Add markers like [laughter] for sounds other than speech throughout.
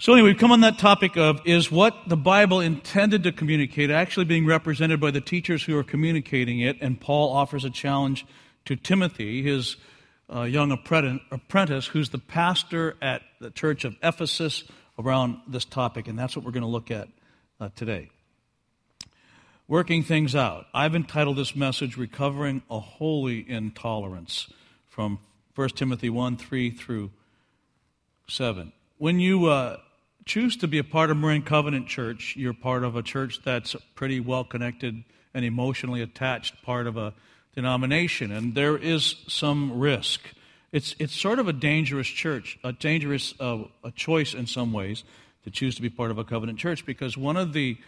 So, anyway, we've come on that topic of is what the Bible intended to communicate actually being represented by the teachers who are communicating it? And Paul offers a challenge to Timothy, his uh, young apprentice, who's the pastor at the church of Ephesus, around this topic. And that's what we're going to look at uh, today. Working things out. I've entitled this message Recovering a Holy Intolerance from 1 Timothy 1 3 through 7. When you uh, choose to be a part of Marin Covenant Church, you're part of a church that's pretty well connected and emotionally attached part of a denomination, and there is some risk. It's, it's sort of a dangerous church, a dangerous uh, a choice in some ways to choose to be part of a covenant church because one of the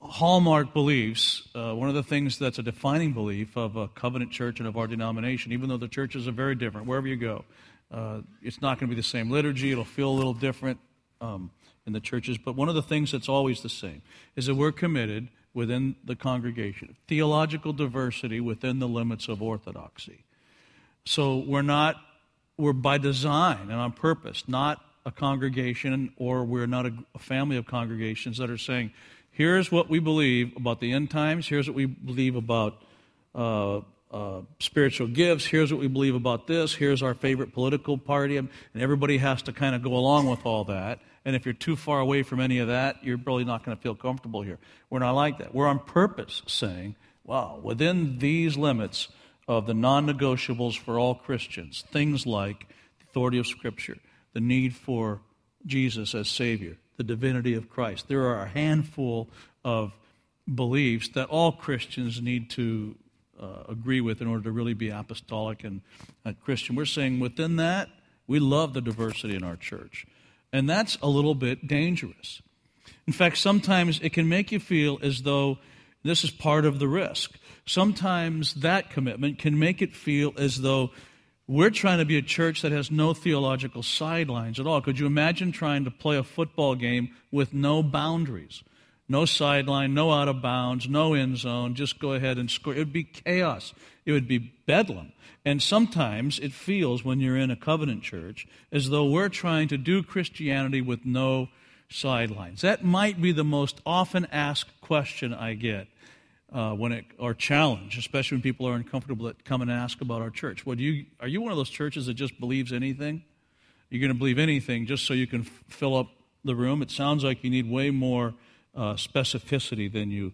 hallmark beliefs, uh, one of the things that's a defining belief of a covenant church and of our denomination, even though the churches are very different, wherever you go, uh, it's not going to be the same liturgy. It'll feel a little different um, in the churches. But one of the things that's always the same is that we're committed within the congregation, theological diversity within the limits of orthodoxy. So we're not, we're by design and on purpose, not a congregation or we're not a, a family of congregations that are saying, here's what we believe about the end times, here's what we believe about. Uh, uh, spiritual gifts. Here's what we believe about this. Here's our favorite political party. And everybody has to kind of go along with all that. And if you're too far away from any of that, you're really not going to feel comfortable here. We're not like that. We're on purpose saying, wow, within these limits of the non negotiables for all Christians, things like the authority of Scripture, the need for Jesus as Savior, the divinity of Christ, there are a handful of beliefs that all Christians need to uh, agree with in order to really be apostolic and uh, Christian. We're saying within that, we love the diversity in our church. And that's a little bit dangerous. In fact, sometimes it can make you feel as though this is part of the risk. Sometimes that commitment can make it feel as though we're trying to be a church that has no theological sidelines at all. Could you imagine trying to play a football game with no boundaries? No sideline, no out of bounds, no end zone. Just go ahead and score. It would be chaos. It would be bedlam. And sometimes it feels when you're in a covenant church as though we're trying to do Christianity with no sidelines. That might be the most often asked question I get. Uh, when it or challenge, especially when people are uncomfortable that come and ask about our church. Do you are you one of those churches that just believes anything? You're going to believe anything just so you can f- fill up the room. It sounds like you need way more uh, specificity than you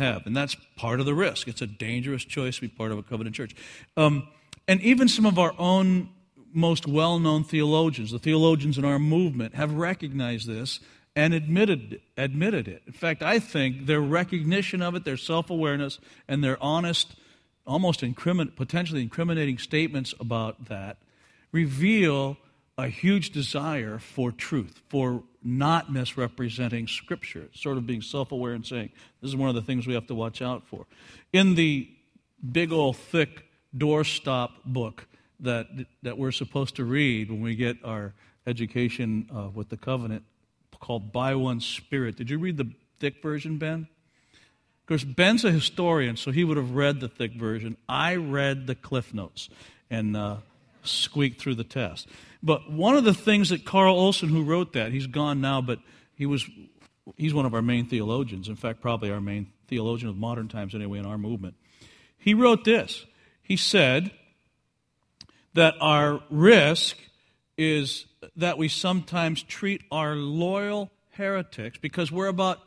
have. And that's part of the risk. It's a dangerous choice to be part of a covenant church. Um, and even some of our own most well known theologians, the theologians in our movement, have recognized this and admitted, admitted it. In fact, I think their recognition of it, their self awareness, and their honest, almost incrimin- potentially incriminating statements about that reveal a huge desire for truth, for not misrepresenting Scripture, sort of being self aware and saying, this is one of the things we have to watch out for. In the big old thick doorstop book that, that we're supposed to read when we get our education uh, with the covenant called By One Spirit, did you read the thick version, Ben? Of course, Ben's a historian, so he would have read the thick version. I read the Cliff Notes and uh, squeaked through the test. But one of the things that Karl Olsson, who wrote that, he's gone now, but he was he's one of our main theologians. In fact, probably our main theologian of modern times, anyway, in our movement. He wrote this. He said that our risk is that we sometimes treat our loyal heretics because we're about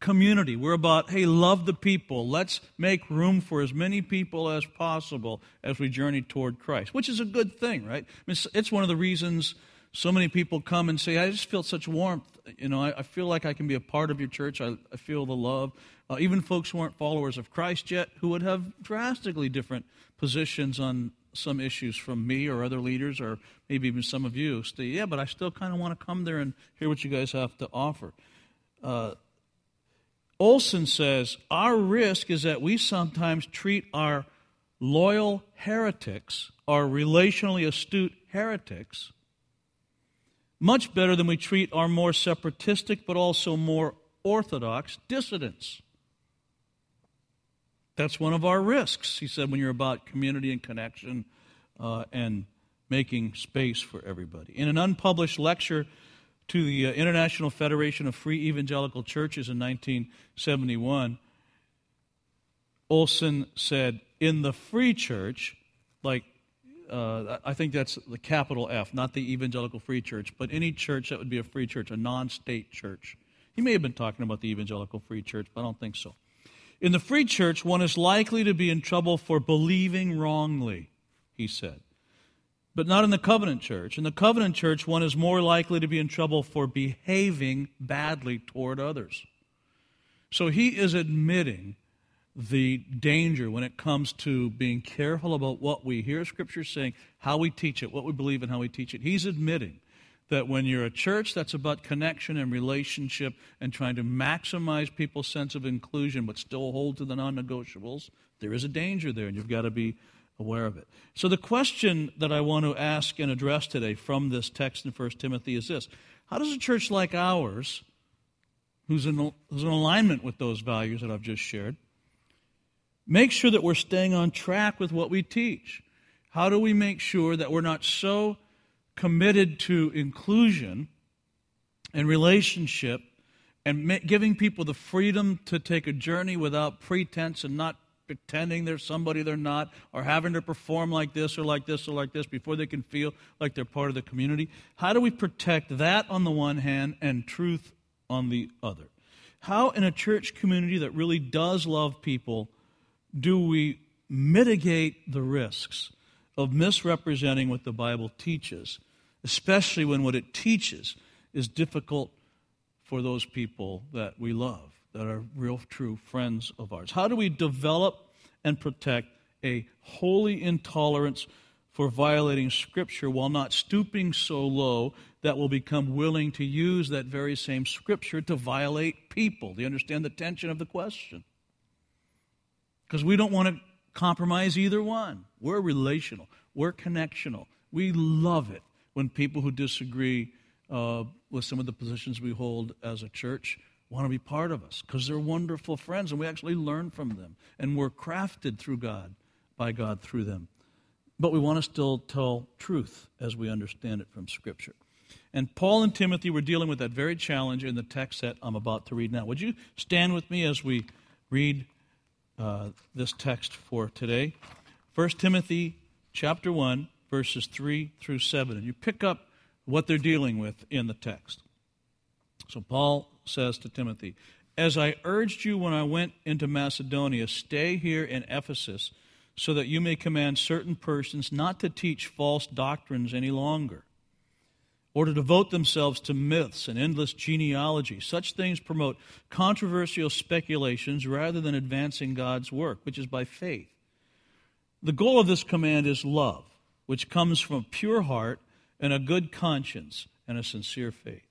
community. We're about, hey, love the people. Let's make room for as many people as possible as we journey toward Christ, which is a good thing, right? It's one of the reasons so many people come and say, I just feel such warmth. You know, I, I feel like I can be a part of your church. I, I feel the love. Uh, even folks who aren't followers of Christ yet, who would have drastically different positions on some issues from me or other leaders, or maybe even some of you, say, yeah, but I still kind of want to come there and hear what you guys have to offer. Uh, Olsson says our risk is that we sometimes treat our loyal heretics, our relationally astute heretics, much better than we treat our more separatistic but also more orthodox dissidents. That's one of our risks, he said, when you're about community and connection uh, and making space for everybody. In an unpublished lecture to the uh, International Federation of Free Evangelical Churches in 1971, Olsson said, In the free church, like uh, I think that's the capital F, not the evangelical free church, but any church that would be a free church, a non state church. He may have been talking about the evangelical free church, but I don't think so. In the free church, one is likely to be in trouble for believing wrongly, he said. But not in the covenant church. In the covenant church, one is more likely to be in trouble for behaving badly toward others. So he is admitting the danger when it comes to being careful about what we hear Scripture saying, how we teach it, what we believe, and how we teach it. He's admitting that when you're a church that's about connection and relationship and trying to maximize people's sense of inclusion but still hold to the non negotiables, there is a danger there, and you've got to be aware of it. So, the question that I want to ask and address today from this text in 1 Timothy is this How does a church like ours, who's in, who's in alignment with those values that I've just shared, make sure that we're staying on track with what we teach. How do we make sure that we're not so committed to inclusion and relationship and giving people the freedom to take a journey without pretense and not pretending they're somebody they're not or having to perform like this or like this or like this before they can feel like they're part of the community? How do we protect that on the one hand and truth on the other? How, in a church community that really does love people, do we mitigate the risks of misrepresenting what the Bible teaches, especially when what it teaches is difficult for those people that we love, that are real, true friends of ours? How do we develop and protect a holy intolerance for violating Scripture while not stooping so low that we'll become willing to use that very same Scripture to violate people? Do you understand the tension of the question? because we don't want to compromise either one. We're relational, we're connectional. We love it when people who disagree uh, with some of the positions we hold as a church want to be part of us because they're wonderful friends and we actually learn from them and we're crafted through God, by God through them. But we want to still tell truth as we understand it from Scripture. And Paul and Timothy were dealing with that very challenge in the text that I'm about to read now. Would you stand with me as we read uh, this text for today. 1 Timothy chapter 1, verses 3 through 7. And you pick up what they're dealing with in the text. So Paul says to Timothy, As I urged you when I went into Macedonia, stay here in Ephesus so that you may command certain persons not to teach false doctrines any longer or to devote themselves to myths and endless genealogy. Such things promote controversial speculations rather than advancing God's work, which is by faith. The goal of this command is love, which comes from a pure heart and a good conscience and a sincere faith.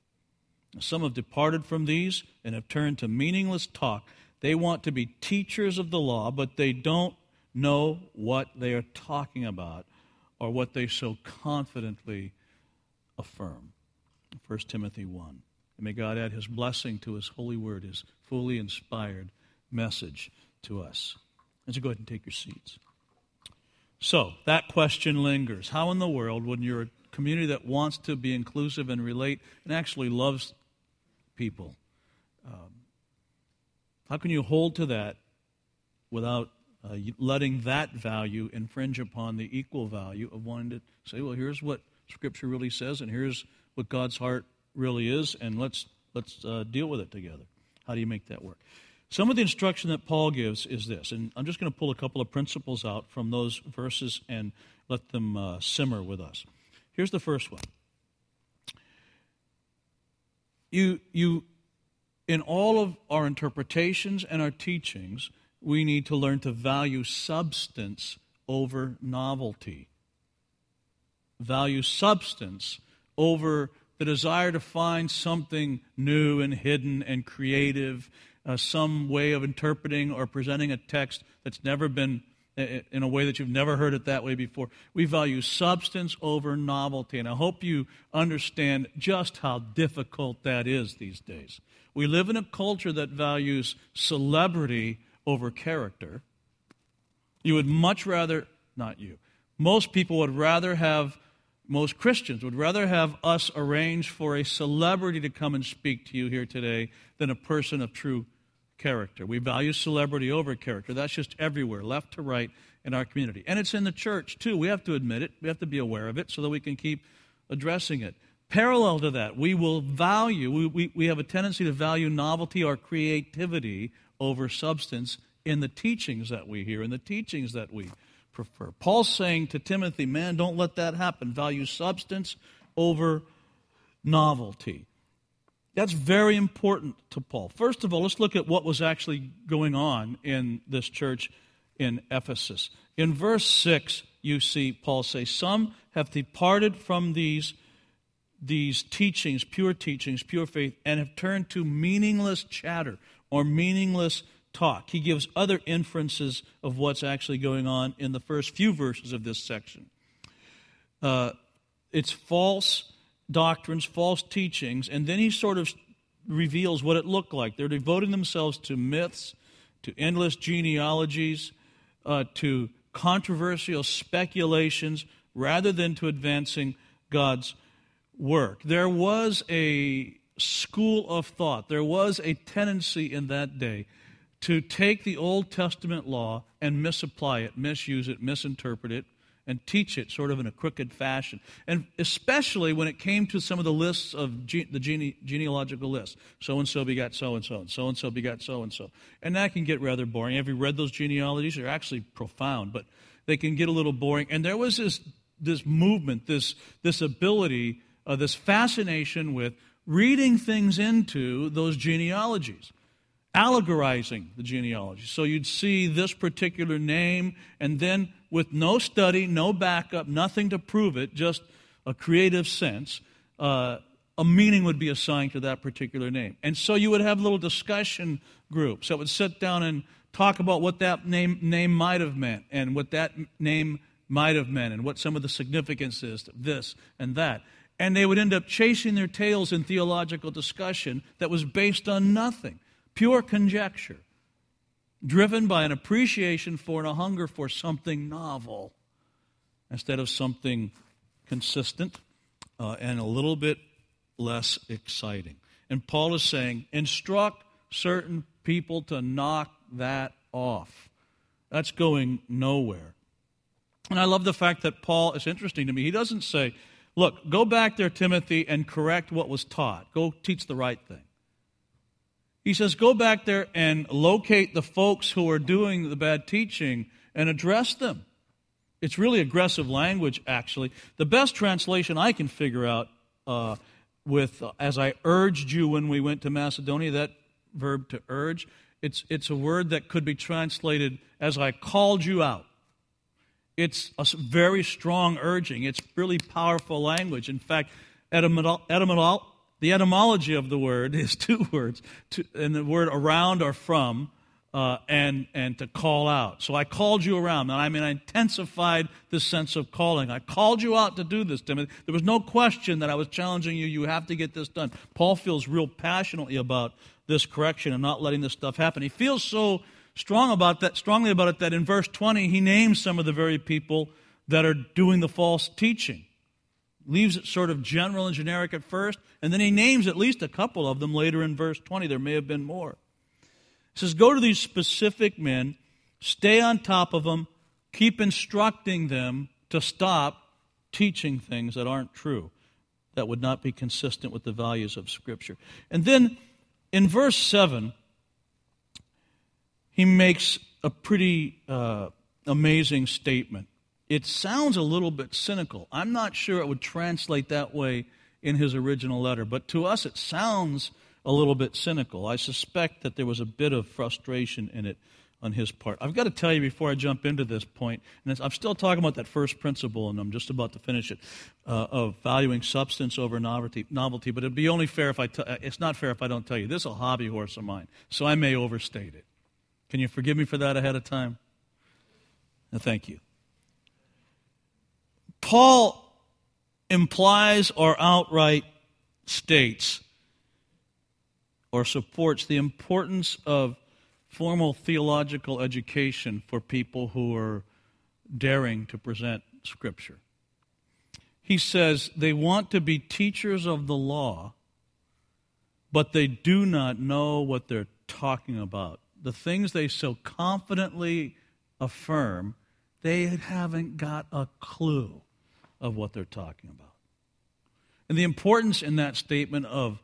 Some have departed from these and have turned to meaningless talk. They want to be teachers of the law, but they don't know what they are talking about or what they so confidently affirm. 1 Timothy 1. And may God add his blessing to his holy word, his fully inspired message to us. And so go ahead and take your seats. So, that question lingers. How in the world, when you're a community that wants to be inclusive and relate and actually loves people, um, how can you hold to that without uh, letting that value infringe upon the equal value of wanting to say, well, here's what Scripture really says, and here's what God's heart really is, and let's let's uh, deal with it together. How do you make that work? Some of the instruction that Paul gives is this, and I'm just going to pull a couple of principles out from those verses and let them uh, simmer with us. Here's the first one. You, you, in all of our interpretations and our teachings, we need to learn to value substance over novelty. Value substance over the desire to find something new and hidden and creative, uh, some way of interpreting or presenting a text that's never been in a way that you've never heard it that way before. We value substance over novelty, and I hope you understand just how difficult that is these days. We live in a culture that values celebrity over character. You would much rather, not you, most people would rather have most Christians would rather have us arrange for a celebrity to come and speak to you here today than a person of true character. We value celebrity over character. That's just everywhere, left to right in our community. And it's in the church, too. We have to admit it, we have to be aware of it so that we can keep addressing it. Parallel to that, we will value, we, we, we have a tendency to value novelty or creativity over substance in the teachings that we hear, in the teachings that we prefer. Paul's saying to Timothy, man, don't let that happen. Value substance over novelty. That's very important to Paul. First of all, let's look at what was actually going on in this church in Ephesus. In verse 6, you see Paul say, Some have departed from these, these teachings, pure teachings, pure faith, and have turned to meaningless chatter or meaningless talk. He gives other inferences of what's actually going on in the first few verses of this section. Uh, it's false doctrines, false teachings, and then he sort of reveals what it looked like. They're devoting themselves to myths, to endless genealogies, uh, to controversial speculations, rather than to advancing God's work. There was a school of thought, there was a tendency in that day to take the Old Testament law and misapply it, misuse it, misinterpret it, and teach it sort of in a crooked fashion. And especially when it came to some of the lists of ge- the gene- genealogical lists. So and so begot so and so, and so and so begot so and so. And that can get rather boring. Have you read those genealogies? They're actually profound, but they can get a little boring. And there was this, this movement, this, this ability, uh, this fascination with reading things into those genealogies allegorizing the genealogy. So you'd see this particular name, and then with no study, no backup, nothing to prove it, just a creative sense, uh, a meaning would be assigned to that particular name. And so you would have little discussion groups that would sit down and talk about what that name, name might have meant and what that name might have meant and what some of the significance is of this and that. And they would end up chasing their tails in theological discussion that was based on nothing pure conjecture, driven by an appreciation for and a hunger for something novel instead of something consistent uh, and a little bit less exciting. And Paul is saying, instruct certain people to knock that off. That's going nowhere. And I love the fact that Paul is interesting to me. He doesn't say, look, go back there, Timothy, and correct what was taught. Go teach the right thing. He says, Go back there and locate the folks who are doing the bad teaching and address them. It's really aggressive language, actually. The best translation I can figure out uh, with, uh, as I urged you when we went to Macedonia, that verb to urge, it's, it's a word that could be translated as I called you out. It's a very strong urging. It's really powerful language. In fact, etymolo- etymolo- the etymology of the word [laughs] is two words, to, and the word around or from, uh, and, and to call out. So I called you around, and I mean, I intensified the sense of calling. I called you out to do this, Timothy. There was no question that I was challenging you. You have to get this done. Paul feels real passionately about this correction and not letting this stuff happen. He feels so strong about that, strongly about it, that in verse 20 he names some of the very people that are doing the false teaching leaves it sort of general and generic at first, and then he names at least a couple of them later in verse 20. There may have been more. He says, Go to these specific men, stay on top of them, keep instructing them to stop teaching things that aren't true, that would not be consistent with the values of Scripture. And then in verse 7, he makes a pretty uh, amazing statement it sounds a little bit cynical. I'm not sure it would translate that way in his original letter, but to us it sounds a little bit cynical. I suspect that there was a bit of frustration in it on his part. I've got to tell you before I jump into this point, and I'm still talking about that first principle, and I'm just about to finish it, uh, of valuing substance over novelty, novelty. But it'd be only fair if I. T- uh, it's not fair if I don't tell you. This is a hobby horse of mine, so I may overstate it. Can you forgive me for that ahead of time? Now, thank you. Paul implies or outright states or supports the importance of formal theological education for people who are daring to present Scripture. he says they want to be teachers of the law, but they do not know what they're talking about. The things they so confidently affirm, they haven't got a clue of what they're talking about. And the importance in that statement of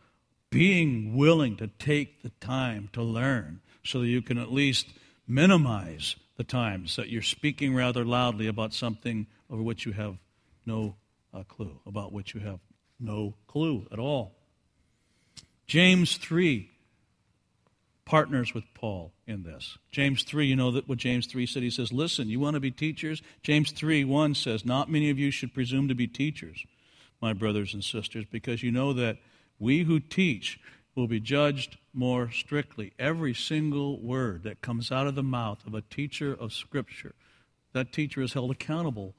being willing to take the time to learn so that you can at least minimize the times that you're speaking rather loudly about something over which you have no a clue, about which you have no clue at all. James 3 partners with Paul in this. James 3, you know that what James 3 said? He says, Listen, you want to be teachers? James 3 1 says, Not many of you should presume to be teachers, my brothers and sisters, because you know that we who teach will be judged more strictly. Every single word that comes out of the mouth of a teacher of Scripture, that teacher is held accountable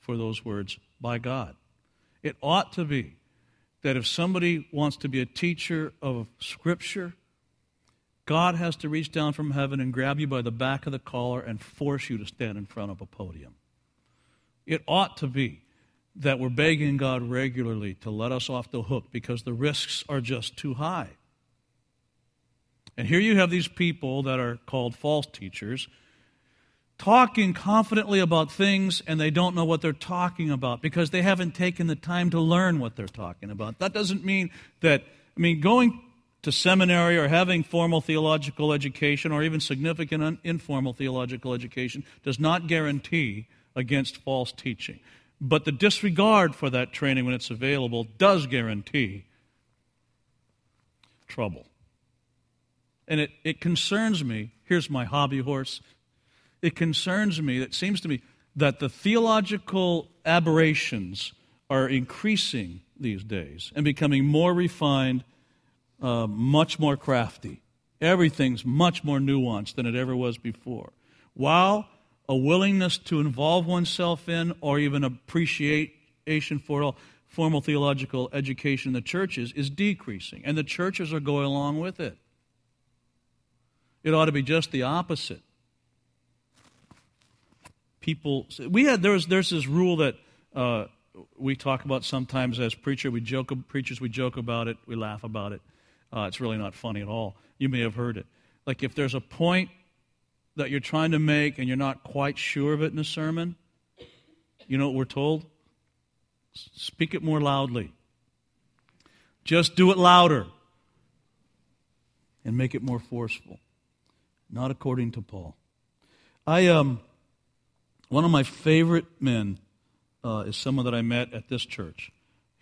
for those words by God. It ought to be that if somebody wants to be a teacher of Scripture, God has to reach down from heaven and grab you by the back of the collar and force you to stand in front of a podium. It ought to be that we're begging God regularly to let us off the hook because the risks are just too high. And here you have these people that are called false teachers talking confidently about things and they don't know what they're talking about because they haven't taken the time to learn what they're talking about. That doesn't mean that, I mean, going to seminary or having formal theological education or even significant informal theological education does not guarantee against false teaching. But the disregard for that training when it's available does guarantee trouble. And it, it concerns me. Here's my hobby horse it concerns me, it seems to me, that the theological aberrations are increasing these days and becoming more refined, uh, much more crafty. Everything's much more nuanced than it ever was before. While a willingness to involve oneself in or even appreciation for formal theological education in the churches is decreasing, and the churches are going along with it. It ought to be just the opposite people we had there's there's this rule that uh, we talk about sometimes as preacher we joke preachers we joke about it we laugh about it uh, it's really not funny at all. You may have heard it. Like if there's a point that you're trying to make and you're not quite sure of it in a sermon you know what we're told? Speak it more loudly. Just do it louder and make it more forceful. Not according to paul. I um one of my favorite men uh, is someone that I met at this church.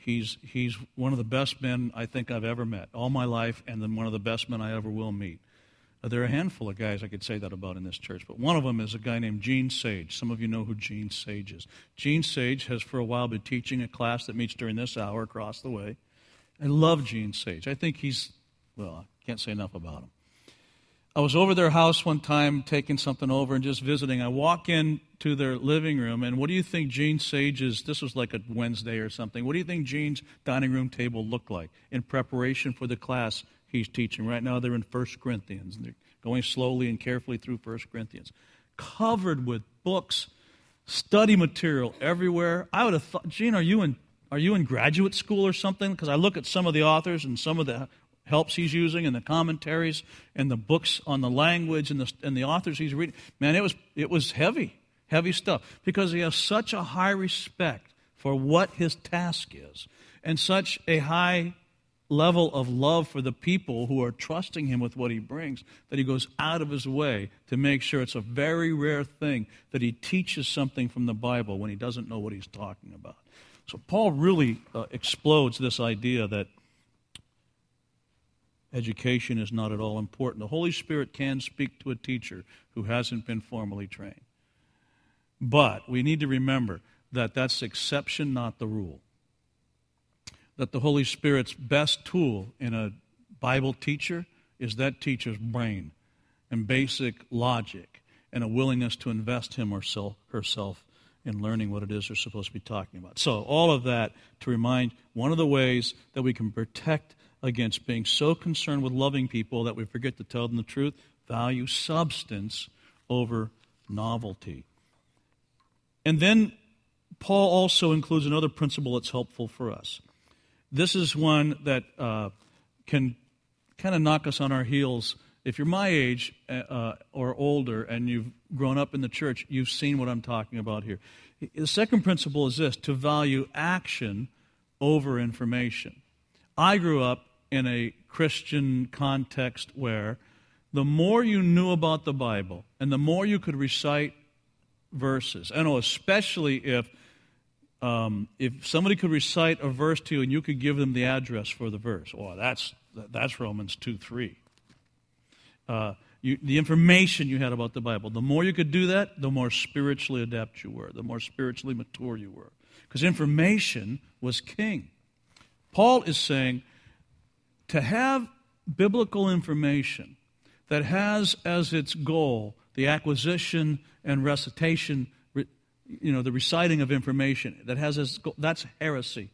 He's, he's one of the best men I think I've ever met all my life, and then one of the best men I ever will meet. Uh, there are a handful of guys I could say that about in this church, but one of them is a guy named Gene Sage. Some of you know who Gene Sage is. Gene Sage has for a while been teaching a class that meets during this hour across the way. I love Gene Sage. I think he's, well, I can't say enough about him. I was over their house one time taking something over and just visiting. I walk into their living room, and what do you think Gene Sage's, this was like a Wednesday or something, what do you think Gene's dining room table looked like in preparation for the class he's teaching? Right now they're in 1 Corinthians, and they're going slowly and carefully through 1 Corinthians. Covered with books, study material everywhere. I would have thought, Gene, are you in are you in graduate school or something? Because I look at some of the authors and some of the helps he's using and the commentaries and the books on the language and the, and the authors he's reading. Man, it was, it was heavy, heavy stuff because he has such a high respect for what his task is and such a high level of love for the people who are trusting him with what he brings that he goes out of his way to make sure it's a very rare thing that he teaches something from the Bible when he doesn't know what he's talking about. So Paul really uh, explodes this idea that education is not at all important. The Holy Spirit can speak to a teacher who hasn't been formally trained. But we need to remember that that's exception, not the rule. That the Holy Spirit's best tool in a Bible teacher is that teacher's brain and basic logic and a willingness to invest him or herself in learning what it is they're supposed to be talking about. So, all of that to remind one of the ways that we can protect against being so concerned with loving people that we forget to tell them the truth. Value substance over novelty. And then Paul also includes another principle that's helpful for us. This is one that uh, can kind of knock us on our heels. If you're my age uh, or older and you've grown up in the church, you've seen what I'm talking about here. The second principle is this to value action over information. I grew up in a Christian context where the more you knew about the Bible and the more you could recite verses, know especially if um, if somebody could recite a verse to you and you could give them the address for the verse, oh, that's that's Romans two three. Uh, you, the information you had about the Bible. The more you could do that, the more spiritually adept you were, the more spiritually mature you were. Because information was king. Paul is saying to have biblical information that has as its goal the acquisition and recitation, you know, the reciting of information, that has as that's heresy.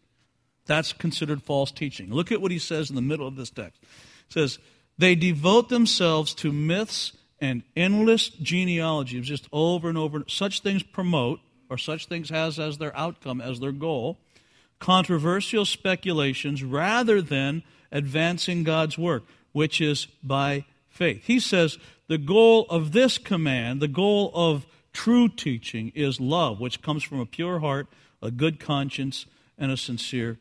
That's considered false teaching. Look at what he says in the middle of this text. It says, they devote themselves to myths and endless genealogies, just over and over. Such things promote, or such things has as their outcome, as their goal, controversial speculations rather than advancing God's work, which is by faith. He says the goal of this command, the goal of true teaching, is love, which comes from a pure heart, a good conscience, and a sincere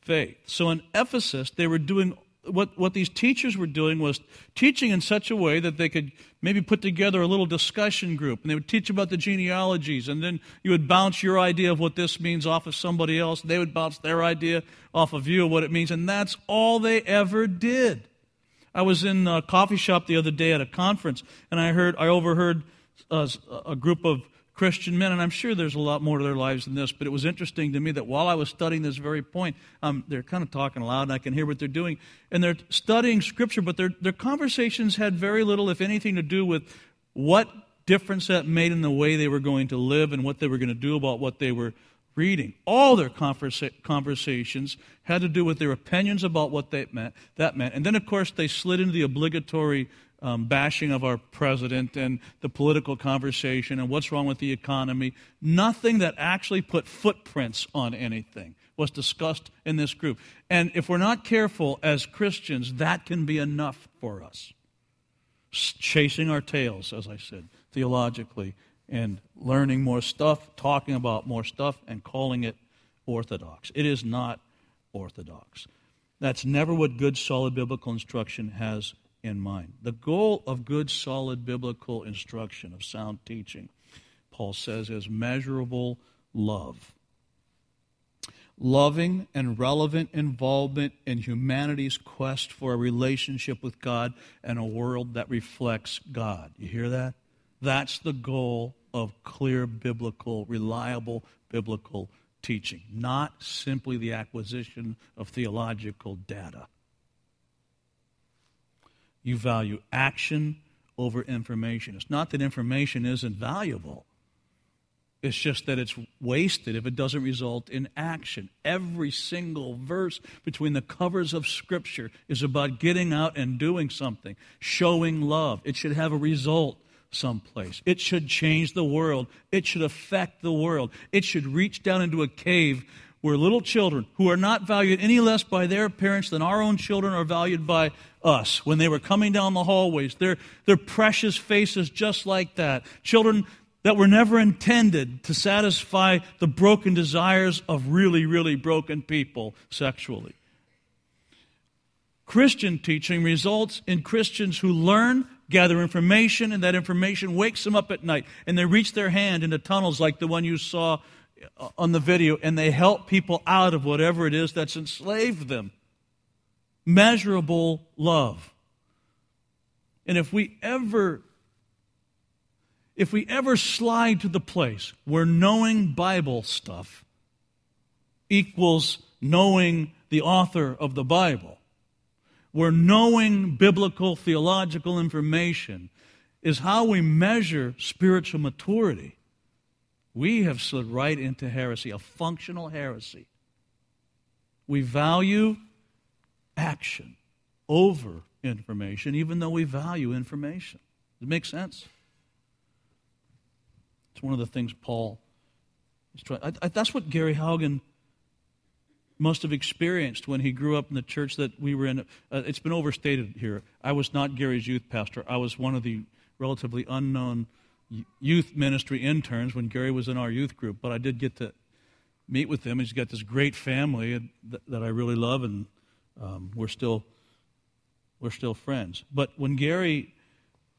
faith. So in Ephesus, they were doing what, what these teachers were doing was teaching in such a way that they could maybe put together a little discussion group and they would teach about the genealogies and then you would bounce your idea of what this means off of somebody else. They would bounce their idea off of you of what it means and that's all they ever did. I was in a coffee shop the other day at a conference and i heard i overheard a, a group of Christian men, and I'm sure there's a lot more to their lives than this, but it was interesting to me that while I was studying this very point, um, they're kind of talking loud, and I can hear what they're doing, and they're studying Scripture, but their, their conversations had very little, if anything, to do with what difference that made in the way they were going to live and what they were going to do about what they were reading. All their conversa- conversations had to do with their opinions about what they meant, that meant. And then, of course, they slid into the obligatory um, bashing of our president and the political conversation and what's wrong with the economy. Nothing that actually put footprints on anything was discussed in this group. And if we're not careful as Christians, that can be enough for us. Chasing our tails, as I said, theologically, and learning more stuff, talking about more stuff, and calling it orthodox. It is not orthodox. That's never what good, solid biblical instruction has in mind. The goal of good, solid biblical instruction, of sound teaching, Paul says, is measurable love. Loving and relevant involvement in humanity's quest for a relationship with God and a world that reflects God. You hear that? That's the goal of clear biblical, reliable biblical teaching, not simply the acquisition of theological data. You value action over information. It's not that information isn't valuable. It's just that it's wasted if it doesn't result in action. Every single verse between the covers of Scripture is about getting out and doing something, showing love. It should have a result someplace. It should change the world. It should affect the world. It should reach down into a cave where little children, who are not valued any less by their parents than our own children are valued by us, when they were coming down the hallways, their, their precious faces just like that. Children that were never intended to satisfy the broken desires of really, really broken people sexually. Christian teaching results in Christians who learn, gather information, and that information wakes them up at night, and they reach their hand into tunnels like the one you saw uh, on the video, and they help people out of whatever it is that's enslaved them. Measurable love. And if we ever if we ever slide to the place where knowing Bible stuff equals knowing the author of the Bible, where knowing biblical theological information is how we measure spiritual maturity, we have slid right into heresy, a functional heresy. We value action over information, even though we value information. Does it make sense? It's one of the things Paul is trying. I, I, that's what Gary Haugen must have experienced when he grew up in the church that we were in. Uh, it's been overstated here. I was not Gary's youth pastor. I was one of the relatively unknown youth ministry interns when Gary was in our youth group, but I did get to meet with him. He's got this great family that I really love, and um, we're still we're still friends. But when Gary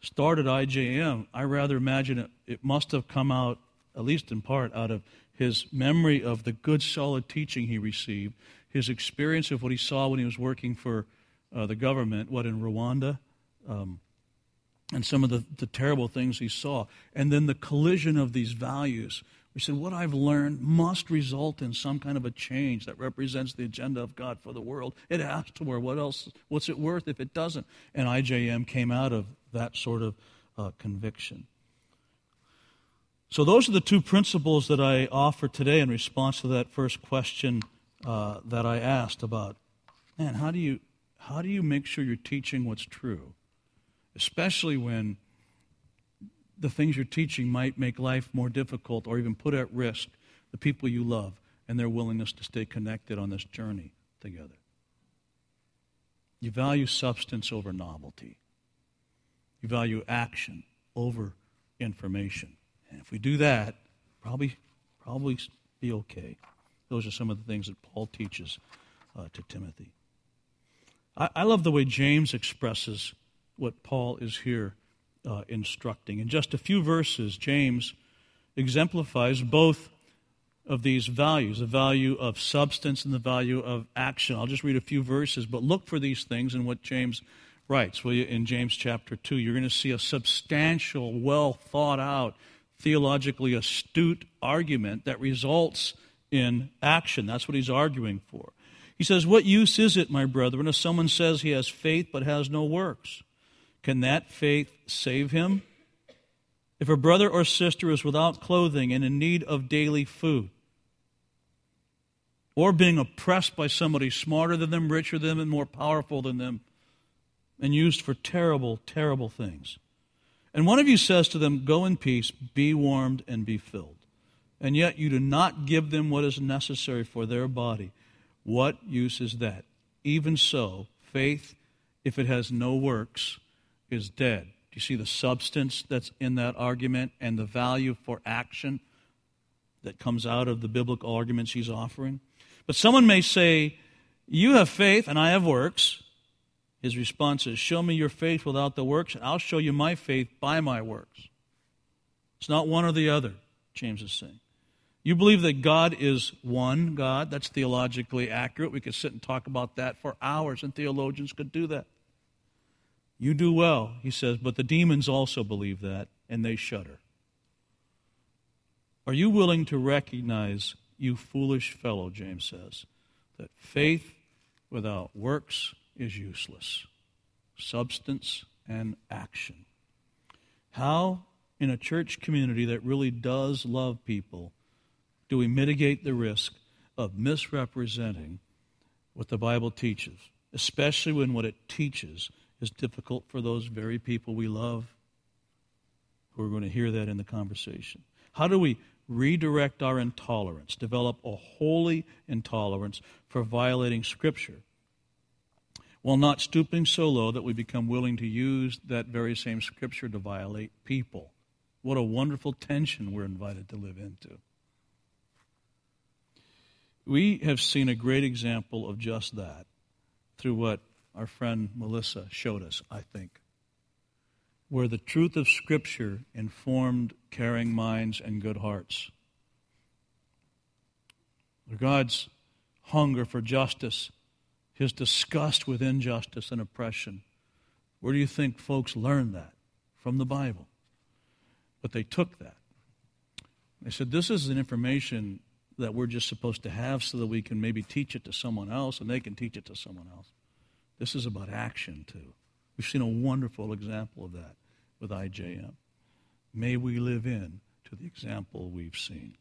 started IJM, I rather imagine it, it must have come out, at least in part, out of his memory of the good, solid teaching he received, his experience of what he saw when he was working for uh, the government, what in Rwanda, um, and some of the, the terrible things he saw, and then the collision of these values. We said, What I've learned must result in some kind of a change that represents the agenda of God for the world. It has to work. What else? What's it worth if it doesn't? And IJM came out of that sort of uh, conviction. So, those are the two principles that I offer today in response to that first question uh, that I asked about, man, how do you how do you make sure you're teaching what's true, especially when the things you're teaching might make life more difficult or even put at risk the people you love and their willingness to stay connected on this journey together. You value substance over novelty. You value action over information. And if we do that, probably, probably be okay. Those are some of the things that Paul teaches uh, to Timothy. I, I, love the way James expresses what Paul is here uh, instructing. In just a few verses, James exemplifies both of these values the value of substance and the value of action. I'll just read a few verses, but look for these things in what James writes. Will you? In James chapter 2, you're going to see a substantial, well thought out theologically astute argument that results in action. That's what he's arguing for. He says, What use is it, my brethren, if someone says he has faith but has no works? Can that faith save him? If a brother or sister is without clothing and in need of daily food, or being oppressed by somebody smarter than them, richer than them, and more powerful than them, and used for terrible, terrible things, and one of you says to them, Go in peace, be warmed, and be filled. And yet you do not give them what is necessary for their body. What use is that? Even so, faith, if it has no works, is dead. Do you see the substance that's in that argument and the value for action that comes out of the biblical arguments he's offering? But someone may say, You have faith and I have works. His response is, Show me your faith without the works, and I'll show you my faith by my works. It's not one or the other, James is saying. You believe that God is one God. That's theologically accurate. We could sit and talk about that for hours, and theologians could do that. You do well, he says, but the demons also believe that, and they shudder. Are you willing to recognize, you foolish fellow, James says, that faith without works is useless substance and action. How, in a church community that really does love people, do we mitigate the risk of misrepresenting what the Bible teaches, especially when what it teaches is difficult for those very people we love who are going to hear that in the conversation? How do we redirect our intolerance, develop a holy intolerance for violating Scripture? while not stooping so low that we become willing to use that very same scripture to violate people. What a wonderful tension we're invited to live into. We have seen a great example of just that through what our friend Melissa showed us, I think, where the truth of Scripture informed caring minds and good hearts. God's hunger for justice his disgust with injustice and oppression. Where do you think folks learned that? From the Bible. But they took that. They said, This is an information that we're just supposed to have so that we can maybe teach it to someone else and they can teach it to someone else. This is about action, too. We've seen a wonderful example of that with IJM. May we live in to the example we've seen.